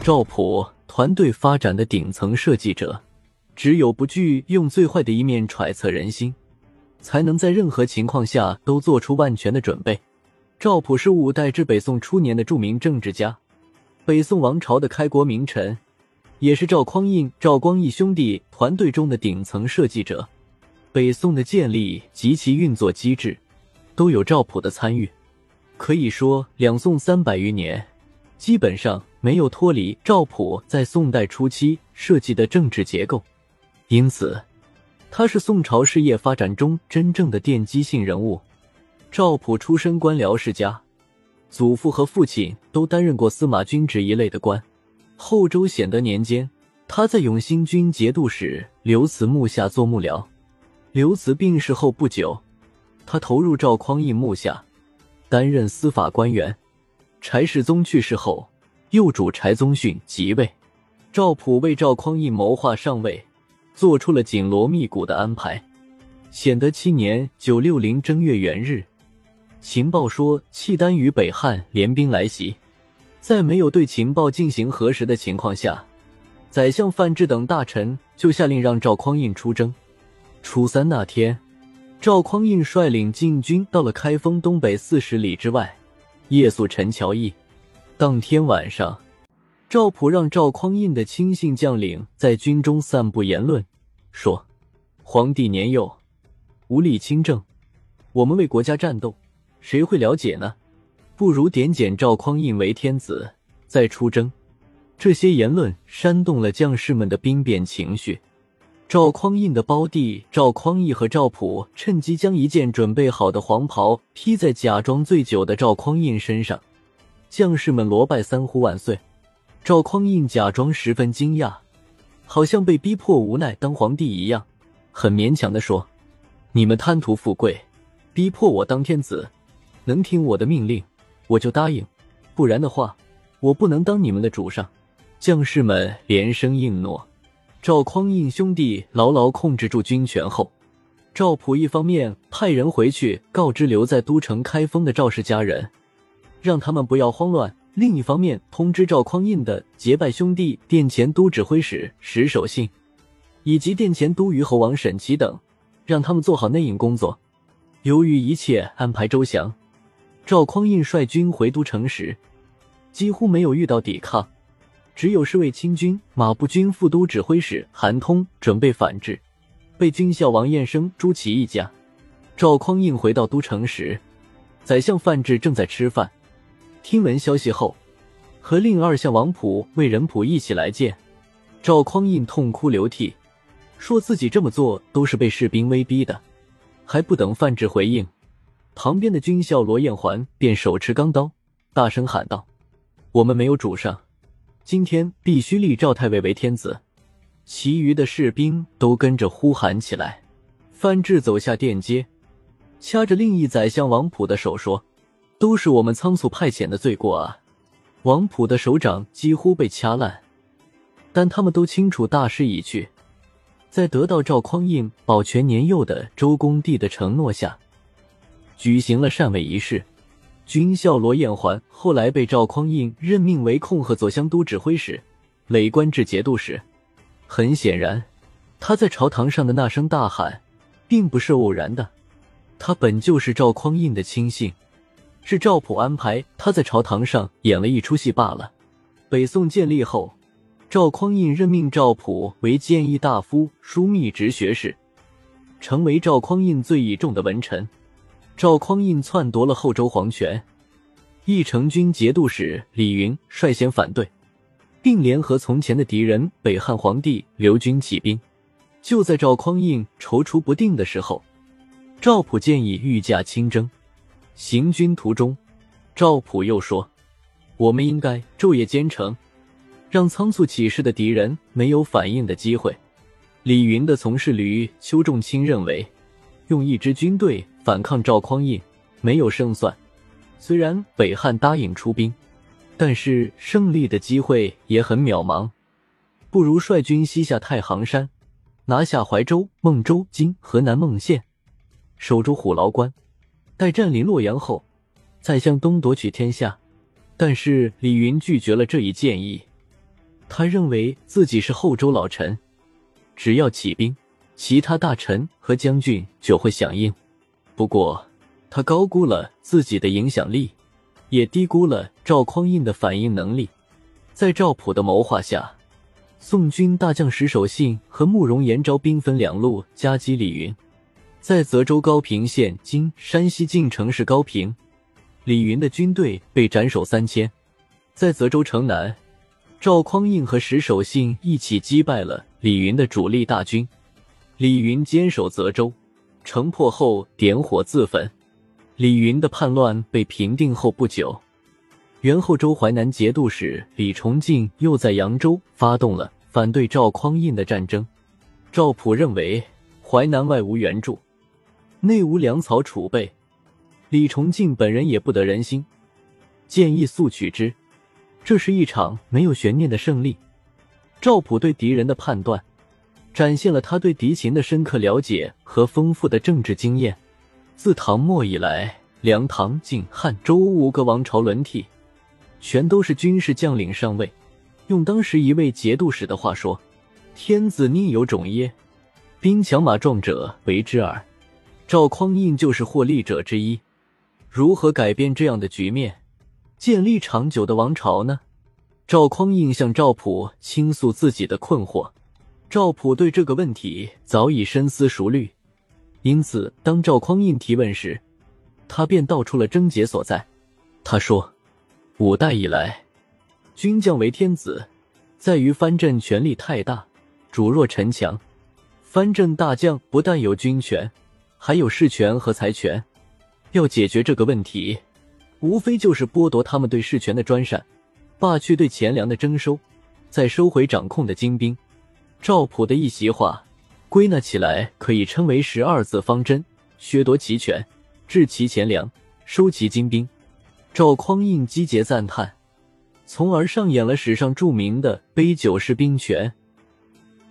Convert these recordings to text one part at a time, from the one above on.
赵普团队发展的顶层设计者，只有不惧用最坏的一面揣测人心，才能在任何情况下都做出万全的准备。赵普是五代至北宋初年的著名政治家，北宋王朝的开国名臣，也是赵匡胤、赵光义兄弟团队中的顶层设计者。北宋的建立及其运作机制，都有赵普的参与。可以说，两宋三百余年，基本上没有脱离赵普在宋代初期设计的政治结构。因此，他是宋朝事业发展中真正的奠基性人物。赵普出身官僚世家，祖父和父亲都担任过司马军职一类的官。后周显德年间，他在永兴军节度使刘慈幕下做幕僚。刘慈病逝后不久，他投入赵匡胤幕下。担任司法官员，柴世宗去世后，幼主柴宗训即位。赵普为赵匡胤谋划上位，做出了紧锣密鼓的安排。显德七年（九六零）正月元日，情报说契丹与北汉联兵来袭，在没有对情报进行核实的情况下，宰相范质等大臣就下令让赵匡胤出征。初三那天。赵匡胤率领禁军到了开封东北四十里之外，夜宿陈桥驿。当天晚上，赵普让赵匡胤的亲信将领在军中散布言论，说：“皇帝年幼，无力亲政，我们为国家战斗，谁会了解呢？不如点检赵匡胤为天子，再出征。”这些言论煽动了将士们的兵变情绪。赵匡胤的胞弟赵匡义和赵普趁机将一件准备好的黄袍披在假装醉酒的赵匡胤身上，将士们罗拜三呼万岁。赵匡胤假装十分惊讶，好像被逼迫无奈当皇帝一样，很勉强的说：“你们贪图富贵，逼迫我当天子，能听我的命令，我就答应；不然的话，我不能当你们的主上。”将士们连声应诺。赵匡胤兄弟牢牢控制住军权后，赵普一方面派人回去告知留在都城开封的赵氏家人，让他们不要慌乱；另一方面通知赵匡胤的结拜兄弟殿前都指挥使石守信，以及殿前都虞侯王沈琦等，让他们做好内应工作。由于一切安排周详，赵匡胤率军回都城时，几乎没有遇到抵抗。只有侍卫亲军马步军副都指挥使韩通准备反制，被军校王彦生朱祁一家。赵匡胤回到都城时，宰相范质正在吃饭，听闻消息后，和另二相王普为人仆一起来见赵匡胤，痛哭流涕，说自己这么做都是被士兵威逼的。还不等范质回应，旁边的军校罗彦环便手持钢刀，大声喊道：“我们没有主上。”今天必须立赵太尉为天子，其余的士兵都跟着呼喊起来。范质走下殿阶，掐着另一宰相王普的手说：“都是我们仓促派遣的罪过啊！”王普的手掌几乎被掐烂，但他们都清楚大势已去。在得到赵匡胤保全年幼的周公帝的承诺下，举行了禅位仪式。军校罗彦环后来被赵匡胤任命为控河左乡都指挥使，累官至节度使。很显然，他在朝堂上的那声大喊，并不是偶然的。他本就是赵匡胤的亲信，是赵普安排他在朝堂上演了一出戏罢了。北宋建立后，赵匡胤任命赵普为谏议大夫、枢密直学士，成为赵匡胤最倚重的文臣。赵匡胤篡夺了后周皇权，义成军节度使李云率先反对，并联合从前的敌人北汉皇帝刘军起兵。就在赵匡胤踌躇不定的时候，赵普建议御驾亲征。行军途中，赵普又说：“我们应该昼夜兼程，让仓促起事的敌人没有反应的机会。”李云的从事吕邱仲卿认为，用一支军队。反抗赵匡胤没有胜算，虽然北汉答应出兵，但是胜利的机会也很渺茫。不如率军西下太行山，拿下怀州、孟州（今河南孟县），守住虎牢关，待占领洛阳后，再向东夺取天下。但是李云拒绝了这一建议，他认为自己是后周老臣，只要起兵，其他大臣和将军就会响应。不过，他高估了自己的影响力，也低估了赵匡胤的反应能力。在赵普的谋划下，宋军大将石守信和慕容延昭兵分两路夹击李云。在泽州高平县（今山西晋城市高平），李云的军队被斩首三千。在泽州城南，赵匡胤和石守信一起击败了李云的主力大军。李云坚守泽州城破后，点火自焚。李云的叛乱被平定后不久，元后周淮南节度使李崇进又在扬州发动了反对赵匡胤的战争。赵普认为淮南外无援助。内无粮草储备，李崇进本人也不得人心，建议速取之。这是一场没有悬念的胜利。赵普对敌人的判断，展现了他对敌情的深刻了解和丰富的政治经验。自唐末以来，梁、唐、晋、汉、周五个王朝轮替，全都是军事将领上位。用当时一位节度使的话说：“天子宁有种耶？兵强马壮者为之耳。”赵匡胤就是获利者之一，如何改变这样的局面，建立长久的王朝呢？赵匡胤向赵普倾诉自己的困惑，赵普对这个问题早已深思熟虑，因此当赵匡胤提问时，他便道出了症结所在。他说：“五代以来，军将为天子，在于藩镇权力太大，主弱臣强，藩镇大将不但有军权。”还有事权和财权，要解决这个问题，无非就是剥夺他们对事权的专擅，罢去对钱粮的征收，再收回掌控的精兵。赵普的一席话，归纳起来可以称为十二字方针：削夺其权，治其钱粮，收其精兵。赵匡胤击节赞叹，从而上演了史上著名的杯酒释兵权。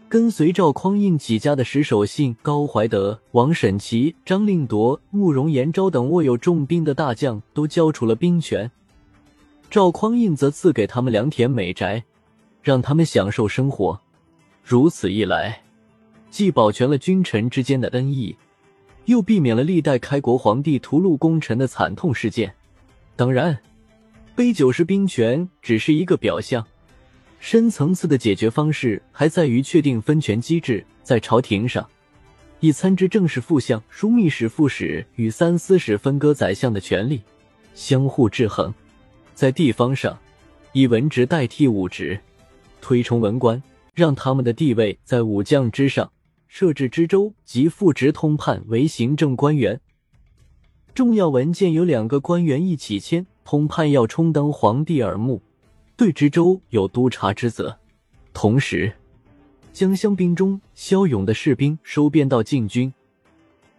跟随赵匡胤起家的石守信、高怀德、王审琦、张令铎、慕容延昭等握有重兵的大将都交出了兵权，赵匡胤则赐给他们良田美宅，让他们享受生活。如此一来，既保全了君臣之间的恩义，又避免了历代开国皇帝屠戮功臣的惨痛事件。当然，杯酒释兵权只是一个表象。深层次的解决方式还在于确定分权机制，在朝廷上，以参知政事副相、枢密使副使与三司使分割宰相的权力，相互制衡；在地方上，以文职代替武职，推崇文官，让他们的地位在武将之上；设置知州及副职通判为行政官员，重要文件由两个官员一起签，通判要充当皇帝耳目。对知州有督察之责，同时将乡兵中骁勇的士兵收编到禁军，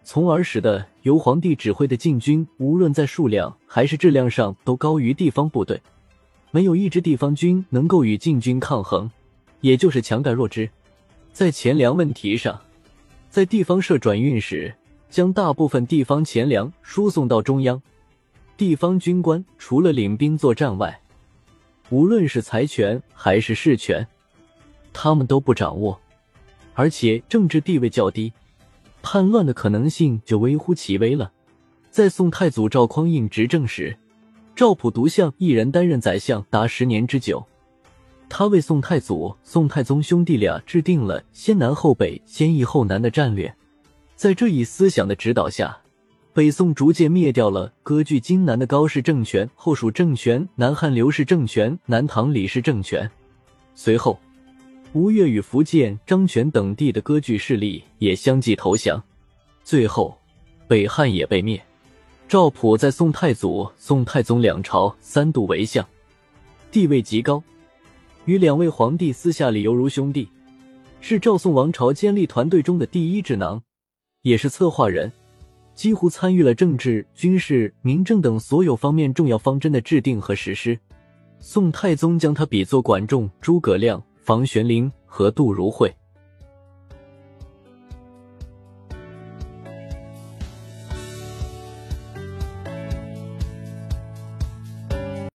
从而使得由皇帝指挥的禁军无论在数量还是质量上都高于地方部队，没有一支地方军能够与禁军抗衡，也就是强干弱支。在钱粮问题上，在地方设转运时，将大部分地方钱粮输送到中央，地方军官除了领兵作战外，无论是财权还是事权，他们都不掌握，而且政治地位较低，叛乱的可能性就微乎其微了。在宋太祖赵匡胤执政时，赵普独相一人担任宰相达十年之久，他为宋太祖、宋太宗兄弟俩制定了先南后北、先易后难的战略，在这一思想的指导下。北宋逐渐灭掉了割据荆南的高氏政权、后蜀政权、南汉刘氏政权、南唐李氏政权。随后，吴越与福建漳泉等地的割据势力也相继投降。最后，北汉也被灭。赵普在宋太祖、宋太宗两朝三度为相，地位极高，与两位皇帝私下里犹如兄弟，是赵宋王朝建立团队中的第一智囊，也是策划人。几乎参与了政治、军事、民政等所有方面重要方针的制定和实施。宋太宗将他比作管仲、诸葛亮、房玄龄和杜如晦。